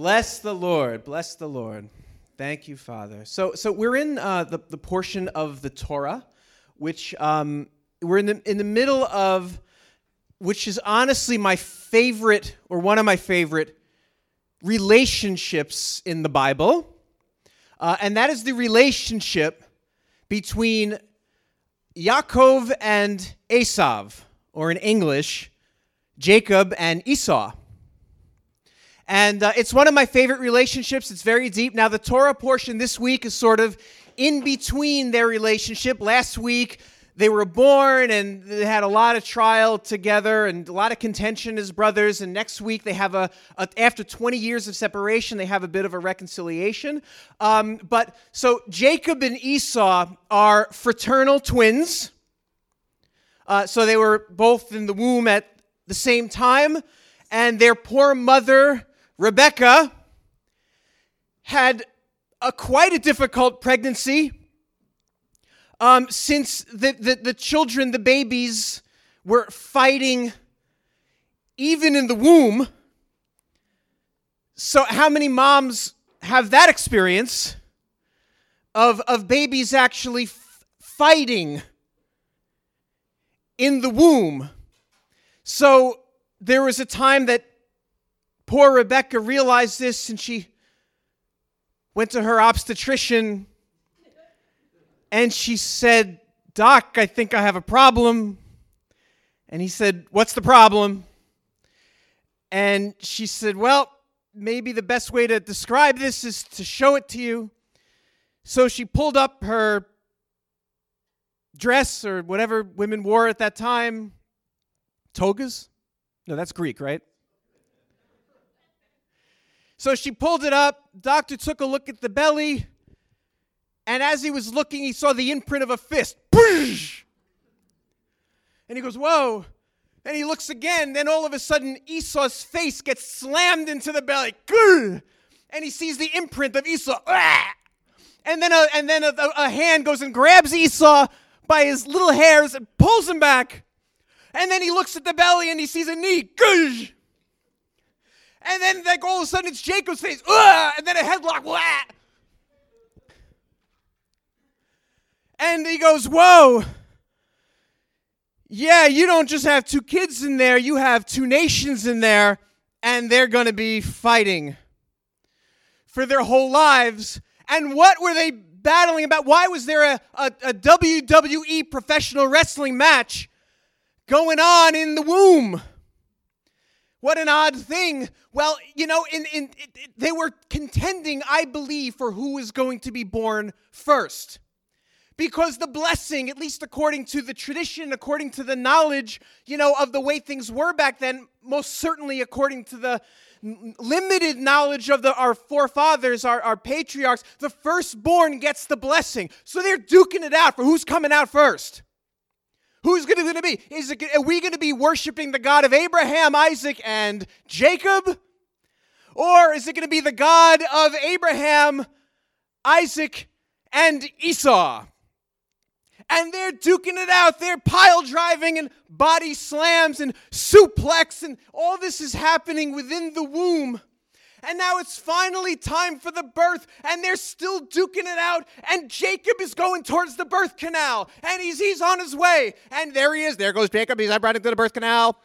Bless the Lord. Bless the Lord. Thank you, Father. So, so we're in uh, the, the portion of the Torah, which um, we're in the, in the middle of, which is honestly my favorite, or one of my favorite relationships in the Bible. Uh, and that is the relationship between Yaakov and Esav, or in English, Jacob and Esau. And uh, it's one of my favorite relationships. It's very deep. Now, the Torah portion this week is sort of in between their relationship. Last week, they were born and they had a lot of trial together and a lot of contention as brothers. And next week, they have a, a after 20 years of separation, they have a bit of a reconciliation. Um, but so Jacob and Esau are fraternal twins. Uh, so they were both in the womb at the same time. And their poor mother, Rebecca had a quite a difficult pregnancy um, since the, the, the children, the babies, were fighting even in the womb. So, how many moms have that experience of, of babies actually f- fighting in the womb? So, there was a time that Poor Rebecca realized this and she went to her obstetrician and she said, Doc, I think I have a problem. And he said, What's the problem? And she said, Well, maybe the best way to describe this is to show it to you. So she pulled up her dress or whatever women wore at that time. Togas? No, that's Greek, right? So she pulled it up. Doctor took a look at the belly. And as he was looking, he saw the imprint of a fist. And he goes, Whoa. And he looks again. Then all of a sudden, Esau's face gets slammed into the belly. And he sees the imprint of Esau. Ah! And then, a, and then a, a hand goes and grabs Esau by his little hairs and pulls him back. And then he looks at the belly and he sees a knee. And then like all of a sudden it's Jacob's face. Ugh! And then a headlock. Wah! And he goes, Whoa. Yeah, you don't just have two kids in there, you have two nations in there, and they're going to be fighting for their whole lives. And what were they battling about? Why was there a, a, a WWE professional wrestling match going on in the womb? What an odd thing. Well, you know, in, in, they were contending, I believe, for who was going to be born first. Because the blessing, at least according to the tradition, according to the knowledge, you know, of the way things were back then, most certainly according to the limited knowledge of the, our forefathers, our, our patriarchs, the firstborn gets the blessing. So they're duking it out for who's coming out first. Who's going to be? Is it, are we going to be worshiping the God of Abraham, Isaac, and Jacob? Or is it going to be the God of Abraham, Isaac, and Esau? And they're duking it out. They're pile driving and body slams and suplex, and all this is happening within the womb and now it's finally time for the birth, and they're still duking it out. And Jacob is going towards the birth canal, and he's he's on his way. And there he is. There goes Jacob. He's right into the birth canal.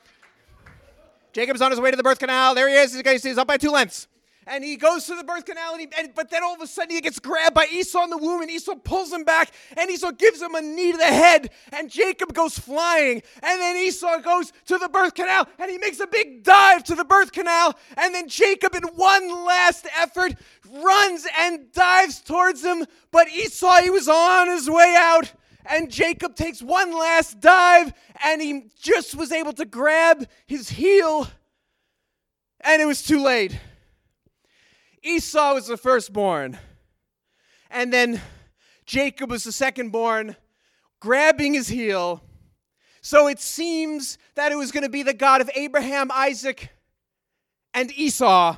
Jacob's on his way to the birth canal. There he is. He's up by two lengths and he goes to the birth canal, and, he, and, but then all of a sudden he gets grabbed by Esau in the womb, and Esau pulls him back, and Esau gives him a knee to the head, and Jacob goes flying, and then Esau goes to the birth canal, and he makes a big dive to the birth canal, and then Jacob, in one last effort, runs and dives towards him, but Esau, he was on his way out. And Jacob takes one last dive, and he just was able to grab his heel, and it was too late. Esau was the firstborn. And then Jacob was the secondborn, grabbing his heel. So it seems that it was going to be the God of Abraham, Isaac, and Esau.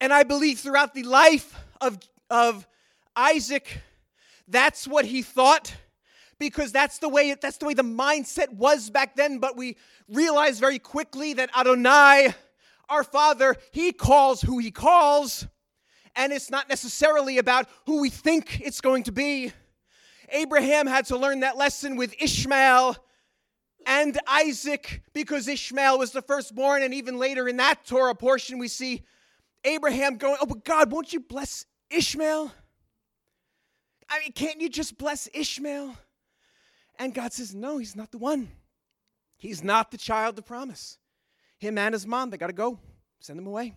And I believe throughout the life of, of Isaac, that's what he thought because that's the way that's the way the mindset was back then but we realize very quickly that Adonai our Father, He calls who He calls, and it's not necessarily about who we think it's going to be. Abraham had to learn that lesson with Ishmael and Isaac because Ishmael was the firstborn, and even later in that Torah portion, we see Abraham going, Oh, but God, won't you bless Ishmael? I mean, can't you just bless Ishmael? And God says, No, he's not the one. He's not the child of promise. Him and his mom, they got to go. Send them away.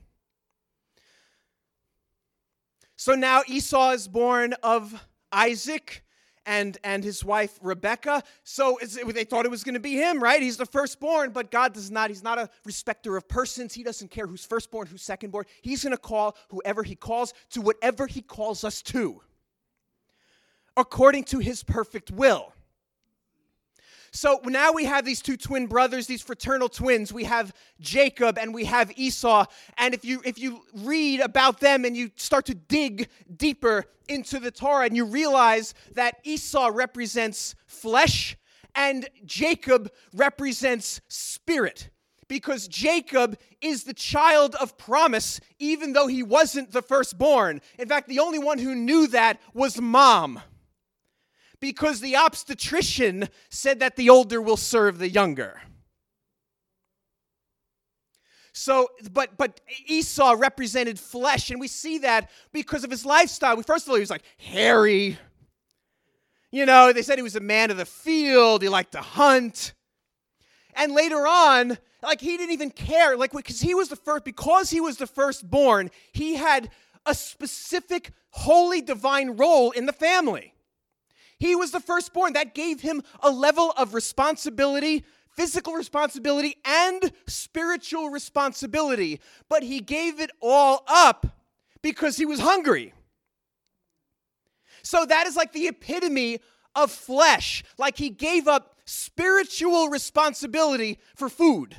So now Esau is born of Isaac and and his wife Rebecca. So they thought it was going to be him, right? He's the firstborn, but God does not. He's not a respecter of persons. He doesn't care who's firstborn, who's secondborn. He's going to call whoever he calls to whatever he calls us to, according to his perfect will. So now we have these two twin brothers, these fraternal twins. We have Jacob and we have Esau. And if you if you read about them and you start to dig deeper into the Torah and you realize that Esau represents flesh and Jacob represents spirit because Jacob is the child of promise, even though he wasn't the firstborn. In fact, the only one who knew that was mom because the obstetrician said that the older will serve the younger. So, but but Esau represented flesh, and we see that because of his lifestyle. We First of all, he was like hairy. You know, they said he was a man of the field. He liked to hunt. And later on, like he didn't even care, like because he was the first, because he was the firstborn, he had a specific holy divine role in the family. He was the firstborn. That gave him a level of responsibility, physical responsibility, and spiritual responsibility. But he gave it all up because he was hungry. So that is like the epitome of flesh. Like he gave up spiritual responsibility for food.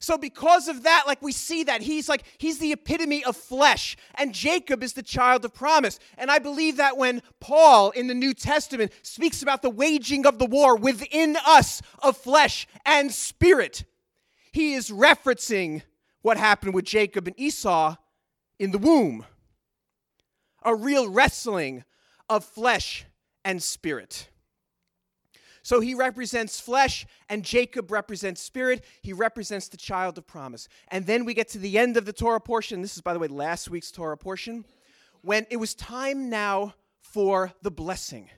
So, because of that, like we see that he's like, he's the epitome of flesh, and Jacob is the child of promise. And I believe that when Paul in the New Testament speaks about the waging of the war within us of flesh and spirit, he is referencing what happened with Jacob and Esau in the womb a real wrestling of flesh and spirit. So he represents flesh, and Jacob represents spirit. He represents the child of promise. And then we get to the end of the Torah portion. This is, by the way, last week's Torah portion, when it was time now for the blessing.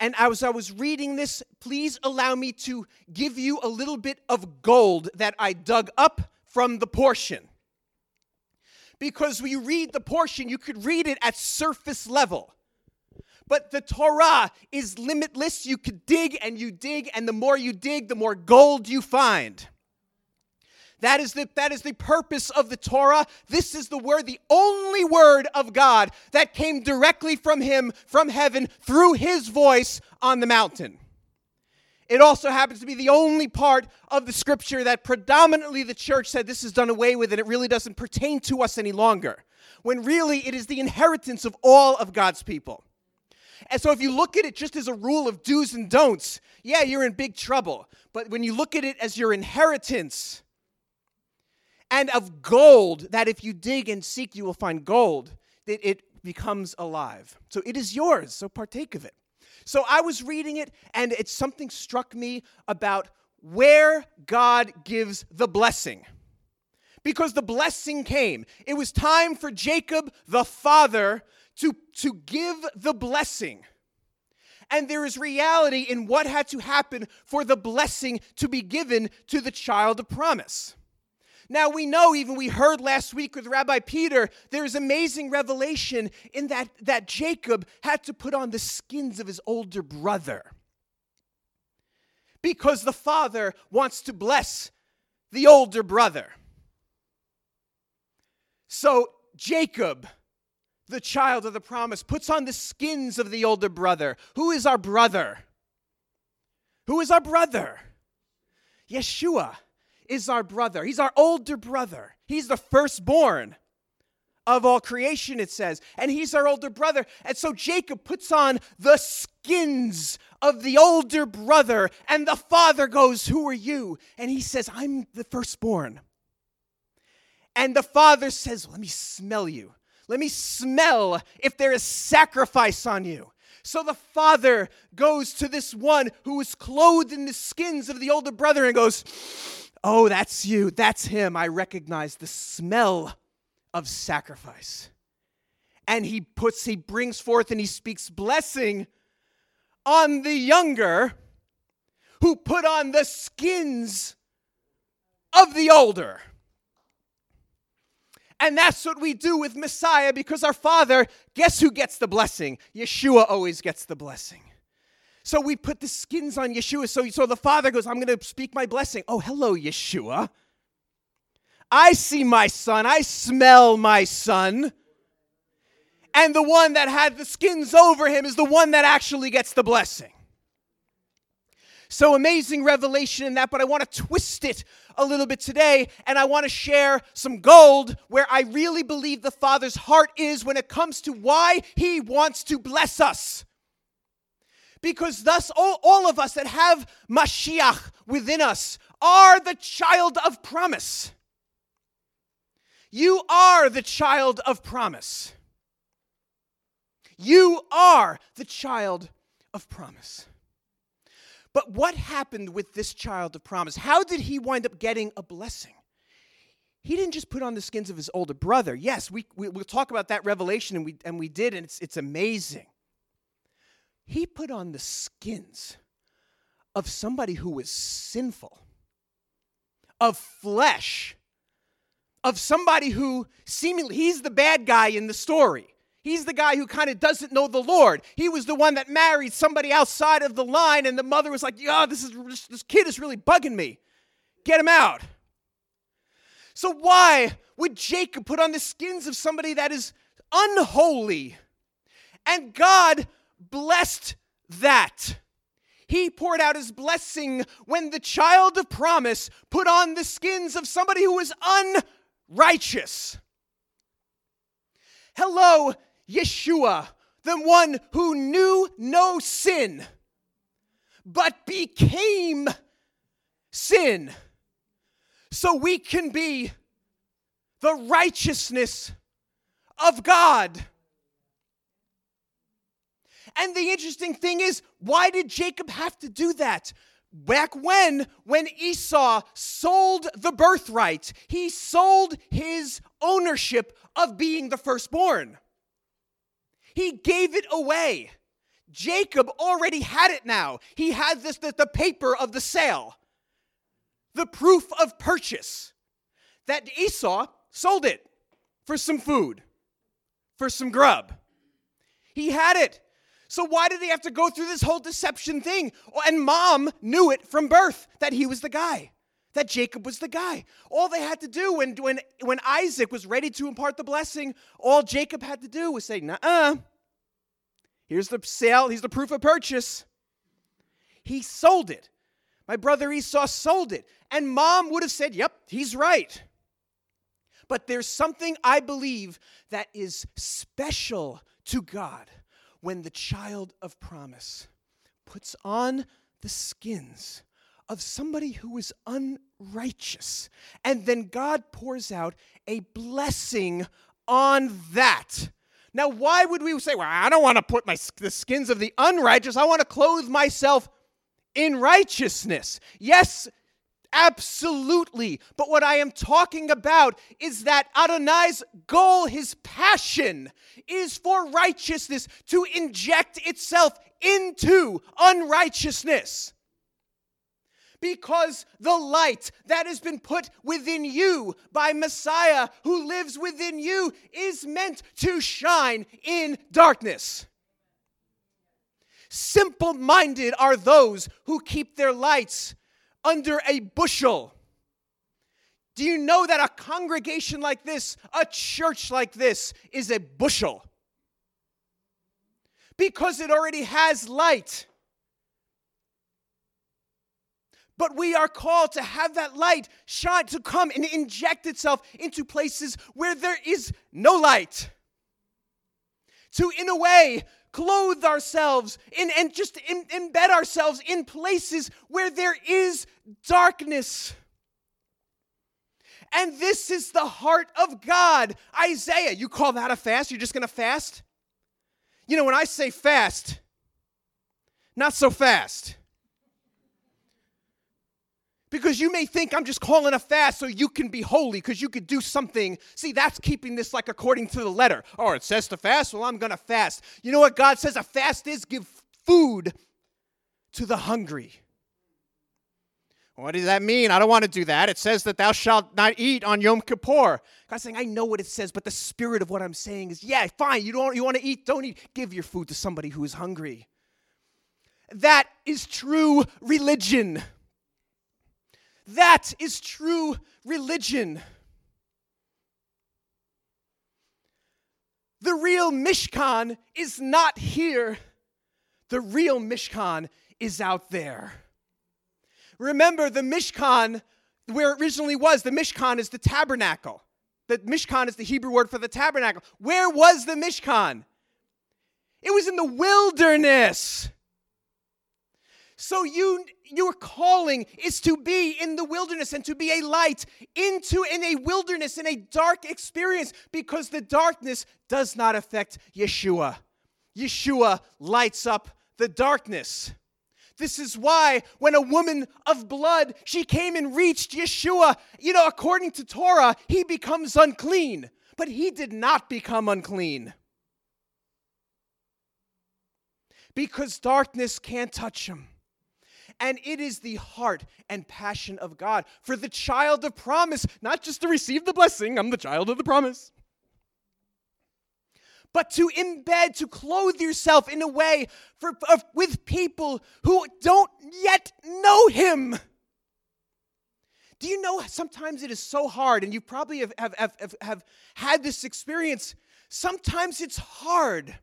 And as I was reading this, please allow me to give you a little bit of gold that I dug up from the portion. Because when you read the portion, you could read it at surface level. But the Torah is limitless. You could dig and you dig, and the more you dig, the more gold you find. That is, the, that is the purpose of the Torah. This is the word, the only word of God that came directly from Him, from heaven, through His voice on the mountain. It also happens to be the only part of the scripture that predominantly the church said this is done away with and it really doesn't pertain to us any longer, when really it is the inheritance of all of God's people. And so if you look at it just as a rule of do's and don'ts, yeah, you're in big trouble. But when you look at it as your inheritance and of gold, that if you dig and seek, you will find gold, that it becomes alive. So it is yours, so partake of it. So I was reading it, and it's something struck me about where God gives the blessing. Because the blessing came. It was time for Jacob, the father, to, to give the blessing. And there is reality in what had to happen for the blessing to be given to the child of promise. Now we know, even we heard last week with Rabbi Peter, there is amazing revelation in that, that Jacob had to put on the skins of his older brother. Because the father wants to bless the older brother. So Jacob the child of the promise, puts on the skins of the older brother. Who is our brother? Who is our brother? Yeshua is our brother. He's our older brother. He's the firstborn of all creation, it says. And he's our older brother. And so Jacob puts on the skins of the older brother. And the father goes, Who are you? And he says, I'm the firstborn. And the father says, Let me smell you. Let me smell if there is sacrifice on you. So the father goes to this one who is clothed in the skins of the older brother and goes, Oh, that's you. That's him. I recognize the smell of sacrifice. And he puts, he brings forth and he speaks blessing on the younger who put on the skins of the older. And that's what we do with Messiah because our Father, guess who gets the blessing? Yeshua always gets the blessing. So we put the skins on Yeshua. So, so the Father goes, I'm going to speak my blessing. Oh, hello, Yeshua. I see my son. I smell my son. And the one that had the skins over him is the one that actually gets the blessing. So amazing revelation in that, but I want to twist it a little bit today and I want to share some gold where I really believe the Father's heart is when it comes to why He wants to bless us. Because thus, all, all of us that have Mashiach within us are the child of promise. You are the child of promise. You are the child of promise. But what happened with this child of promise? How did he wind up getting a blessing? He didn't just put on the skins of his older brother. Yes, we, we, will talk about that revelation, and we, and we did, and it's, it's amazing. He put on the skins of somebody who was sinful, of flesh, of somebody who seemingly, he's the bad guy in the story. He's the guy who kind of doesn't know the Lord. He was the one that married somebody outside of the line, and the mother was like, "Yeah, this is this kid is really bugging me. Get him out." So why would Jacob put on the skins of somebody that is unholy? And God blessed that. He poured out his blessing when the child of promise put on the skins of somebody who was unrighteous. Hello, Yeshua, the one who knew no sin, but became sin, so we can be the righteousness of God. And the interesting thing is, why did Jacob have to do that? Back when, when Esau sold the birthright, he sold his ownership of being the firstborn. He gave it away. Jacob already had it now. He had this the, the paper of the sale, the proof of purchase. That Esau sold it for some food, for some grub. He had it. So why did he have to go through this whole deception thing? And mom knew it from birth that he was the guy, that Jacob was the guy. All they had to do when, when, when Isaac was ready to impart the blessing, all Jacob had to do was say, nah, uh, Here's the sale, here's the proof of purchase. He sold it. My brother Esau sold it. And mom would have said, Yep, he's right. But there's something I believe that is special to God when the child of promise puts on the skins of somebody who is unrighteous. And then God pours out a blessing on that. Now, why would we say, well, I don't want to put my, the skins of the unrighteous, I want to clothe myself in righteousness? Yes, absolutely. But what I am talking about is that Adonai's goal, his passion, is for righteousness to inject itself into unrighteousness because the light that has been put within you by Messiah who lives within you is meant to shine in darkness. Simple minded are those who keep their lights under a bushel. Do you know that a congregation like this, a church like this, is a bushel? Because it already has light. But we are called to have that light shine, to come and inject itself into places where there is no light. To, in a way, clothe ourselves in, and just in, embed ourselves in places where there is darkness. And this is the heart of God. Isaiah, you call that a fast? You're just going to fast? You know, when I say fast, not so fast. Because you may think I'm just calling a fast so you can be holy, because you could do something. See, that's keeping this like according to the letter. Oh, it says to fast, well, I'm going to fast. You know what God says a fast is? Give food to the hungry. What does that mean? I don't want to do that. It says that thou shalt not eat on Yom Kippur. God's saying, I know what it says, but the spirit of what I'm saying is, yeah, fine. You don't you want to eat, don't eat. Give your food to somebody who is hungry. That is true religion. That is true religion. The real Mishkan is not here. The real Mishkan is out there. Remember, the Mishkan, where it originally was, the Mishkan is the tabernacle. The Mishkan is the Hebrew word for the tabernacle. Where was the Mishkan? It was in the wilderness. So you your calling is to be in the wilderness and to be a light into in a wilderness in a dark experience because the darkness does not affect Yeshua. Yeshua lights up the darkness. This is why when a woman of blood, she came and reached Yeshua, you know, according to Torah, he becomes unclean. But he did not become unclean. Because darkness can't touch him. And it is the heart and passion of God for the child of promise, not just to receive the blessing, I'm the child of the promise but to embed, to clothe yourself in a way for, with people who don't yet know Him. Do you know sometimes it is so hard, and you probably have, have, have, have had this experience? Sometimes it's hard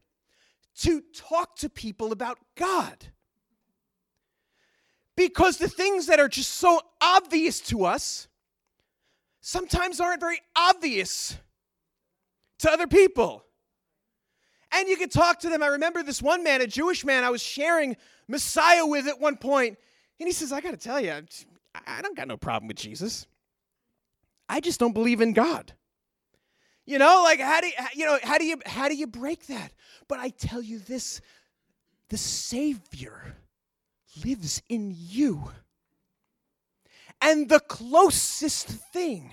to talk to people about God. Because the things that are just so obvious to us sometimes aren't very obvious to other people and you can talk to them. I remember this one man, a Jewish man, I was sharing Messiah with at one point, and he says, I got to tell you, I don't got no problem with Jesus. I just don't believe in God. You know, like how do you, you know how do you how do you break that? But I tell you this, the Savior lives in you. And the closest thing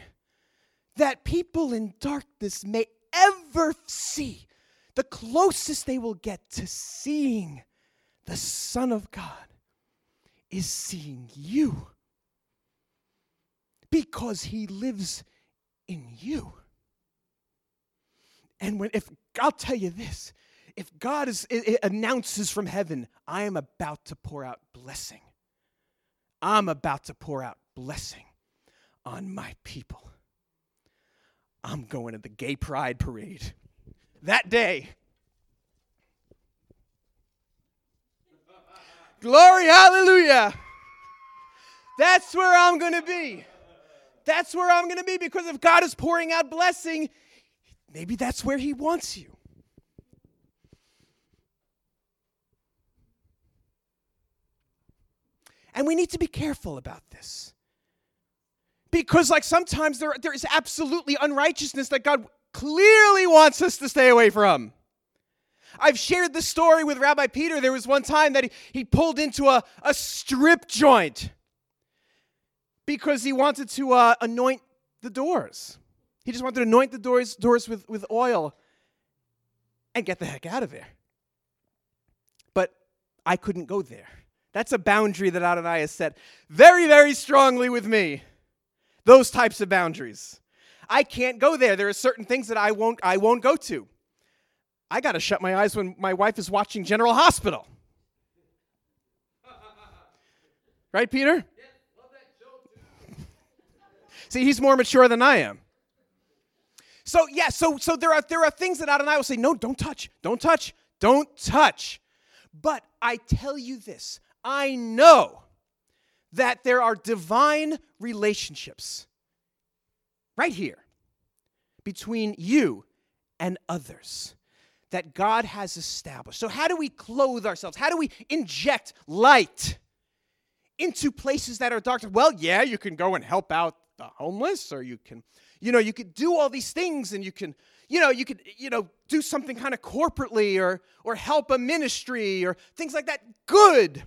that people in darkness may ever see the closest they will get to seeing the Son of God is seeing you because he lives in you. And when if I'll tell you this, if God is it, it announces from heaven, I am about to pour out blessing. I'm about to pour out blessing on my people. I'm going to the gay pride parade that day. Glory, hallelujah. That's where I'm going to be. That's where I'm going to be because if God is pouring out blessing, maybe that's where He wants you. And we need to be careful about this. Because, like, sometimes there, there is absolutely unrighteousness that God clearly wants us to stay away from. I've shared this story with Rabbi Peter. There was one time that he, he pulled into a, a strip joint because he wanted to uh, anoint the doors. He just wanted to anoint the doors, doors with, with oil and get the heck out of there. But I couldn't go there. That's a boundary that Adonai has set very, very strongly with me. Those types of boundaries. I can't go there. There are certain things that I won't I won't go to. I got to shut my eyes when my wife is watching General Hospital. right, Peter? See, he's more mature than I am. So yeah, so so there are there are things that Adonai will say, no, don't touch, don't touch, don't touch. But I tell you this, I know that there are divine relationships right here between you and others that God has established. So, how do we clothe ourselves? How do we inject light into places that are dark? Well, yeah, you can go and help out the homeless, or you can, you know, you could do all these things and you can, you know, you could, you know, do something kind of corporately or or help a ministry or things like that. Good.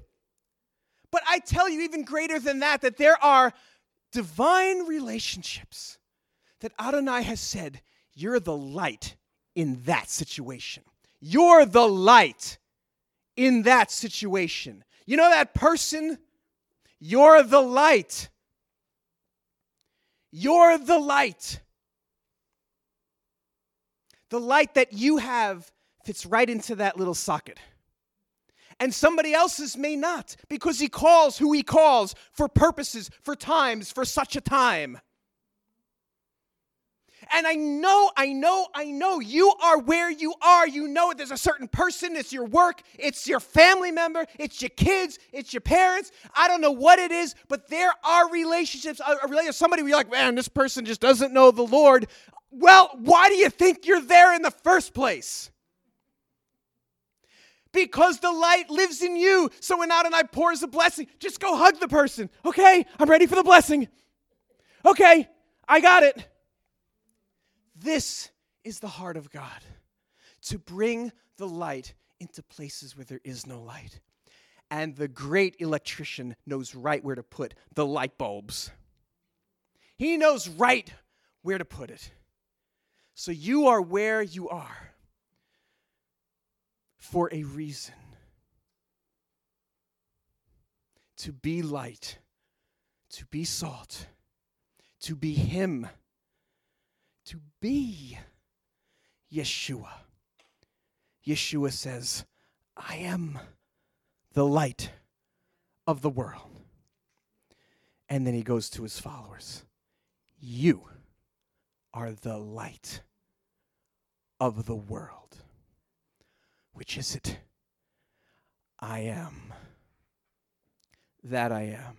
But I tell you, even greater than that, that there are divine relationships that Adonai has said, you're the light in that situation. You're the light in that situation. You know that person? You're the light. You're the light. The light that you have fits right into that little socket. And somebody else's may not because he calls who he calls for purposes, for times, for such a time. And I know, I know, I know you are where you are. You know there's a certain person, it's your work, it's your family member, it's your kids, it's your parents. I don't know what it is, but there are relationships. A, relationship, somebody where you're like, man, this person just doesn't know the Lord. Well, why do you think you're there in the first place? Because the light lives in you. So when Adonai pours a blessing, just go hug the person. Okay, I'm ready for the blessing. Okay, I got it. This is the heart of God to bring the light into places where there is no light. And the great electrician knows right where to put the light bulbs. He knows right where to put it. So you are where you are for a reason to be light, to be salt, to be Him to be Yeshua. Yeshua says, I am the light of the world. And then he goes to his followers You are the light of the world. Which is it? I am. That I am.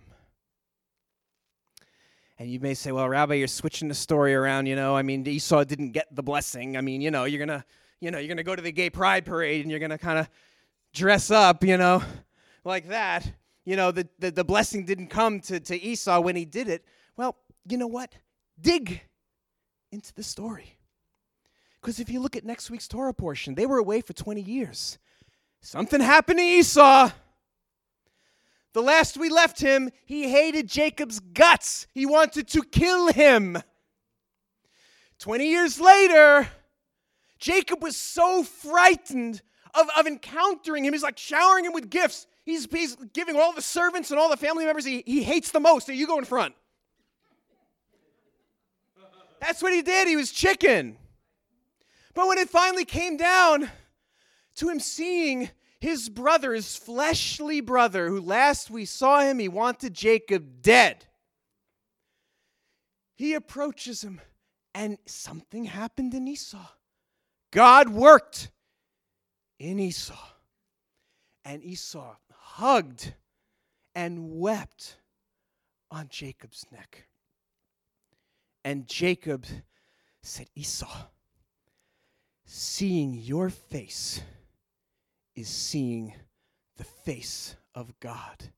And you may say, well, Rabbi, you're switching the story around. You know, I mean, Esau didn't get the blessing. I mean, you know, you're gonna, you know, you're gonna go to the gay pride parade and you're gonna kind of dress up, you know, like that. You know, the, the, the blessing didn't come to, to Esau when he did it. Well, you know what? Dig into the story. Because if you look at next week's Torah portion, they were away for 20 years. Something happened to Esau. The last we left him, he hated Jacob's guts. He wanted to kill him. 20 years later, Jacob was so frightened of, of encountering him. He's like showering him with gifts. He's, he's giving all the servants and all the family members he, he hates the most. So you go in front. That's what he did. He was chicken. But when it finally came down to him seeing his brother, his fleshly brother, who last we saw him, he wanted Jacob dead. He approaches him, and something happened in Esau. God worked in Esau. And Esau hugged and wept on Jacob's neck. And Jacob said, Esau, seeing your face, is seeing the face of God.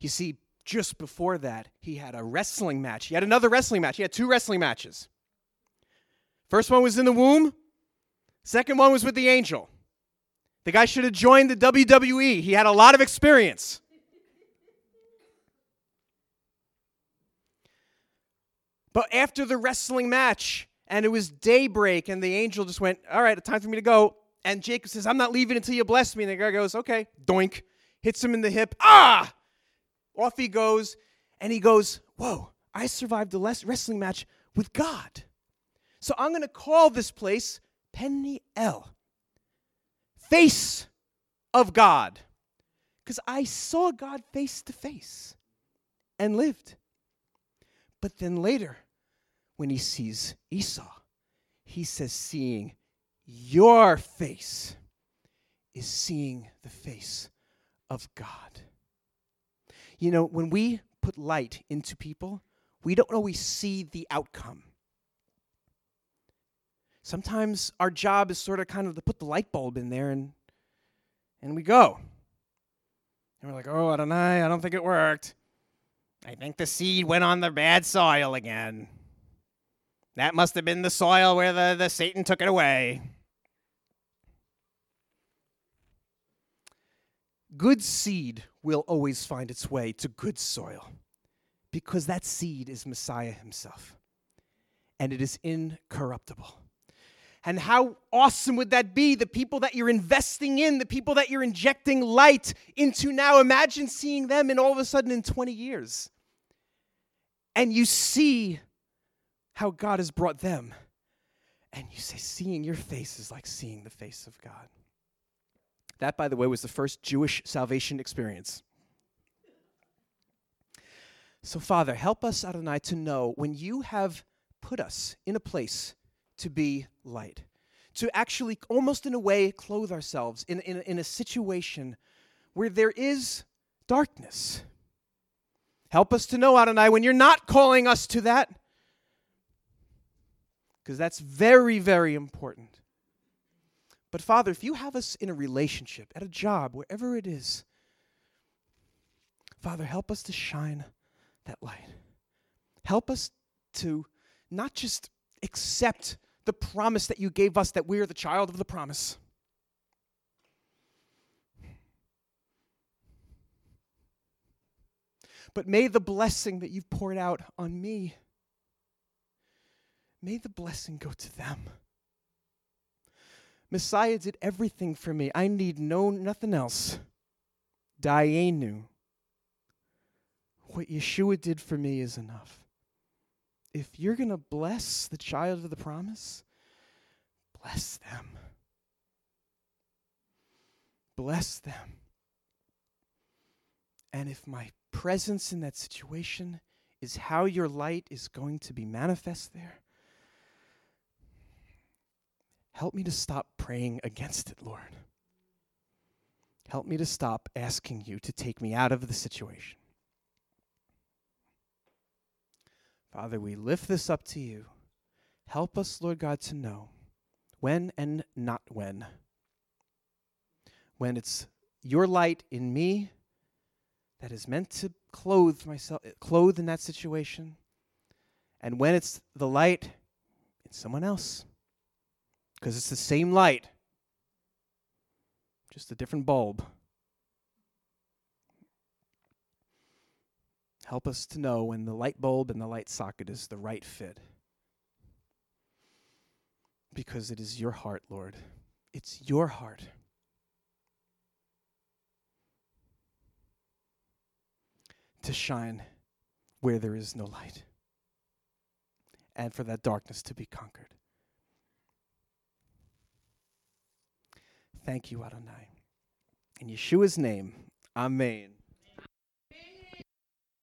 You see, just before that, he had a wrestling match. He had another wrestling match. He had two wrestling matches. First one was in the womb, second one was with the angel. The guy should have joined the WWE. He had a lot of experience. But after the wrestling match, and it was daybreak, and the angel just went, All right, time for me to go. And Jacob says, I'm not leaving until you bless me. And the guy goes, Okay, doink, hits him in the hip. Ah! Off he goes, and he goes, Whoa, I survived the wrestling match with God. So I'm going to call this place Penny Peniel, face of God, because I saw God face to face and lived. But then later, when he sees Esau, he says, Seeing your face is seeing the face of God. You know, when we put light into people, we don't always see the outcome. Sometimes our job is sort of kind of to put the light bulb in there and and we go. And we're like, oh, I don't know, I don't think it worked. I think the seed went on the bad soil again. That must have been the soil where the, the Satan took it away. Good seed will always find its way to good soil because that seed is Messiah himself and it is incorruptible. And how awesome would that be? The people that you're investing in, the people that you're injecting light into now. Imagine seeing them and all of a sudden in 20 years. And you see how God has brought them. And you say, seeing your face is like seeing the face of God. That, by the way, was the first Jewish salvation experience. So, Father, help us, Adonai, to know when you have put us in a place to be light, to actually, almost in a way, clothe ourselves in, in, in a situation where there is darkness. Help us to know, Adonai, when you're not calling us to that, because that's very, very important. But Father, if you have us in a relationship, at a job, wherever it is, Father, help us to shine that light. Help us to not just accept the promise that you gave us that we are the child of the promise. But may the blessing that you've poured out on me, may the blessing go to them. Messiah did everything for me. I need no nothing else. Dayenu. What Yeshua did for me is enough. If you're going to bless the child of the promise, bless them. Bless them. And if my presence in that situation is how your light is going to be manifest there, Help me to stop praying against it, Lord. Help me to stop asking you to take me out of the situation. Father, we lift this up to you. Help us, Lord God, to know when and not when. When it's your light in me that is meant to clothe myself clothe in that situation, and when it's the light in someone else because it's the same light, just a different bulb. Help us to know when the light bulb and the light socket is the right fit. Because it is your heart, Lord. It's your heart. To shine where there is no light, and for that darkness to be conquered. Thank you, Adonai. In Yeshua's name, Amen.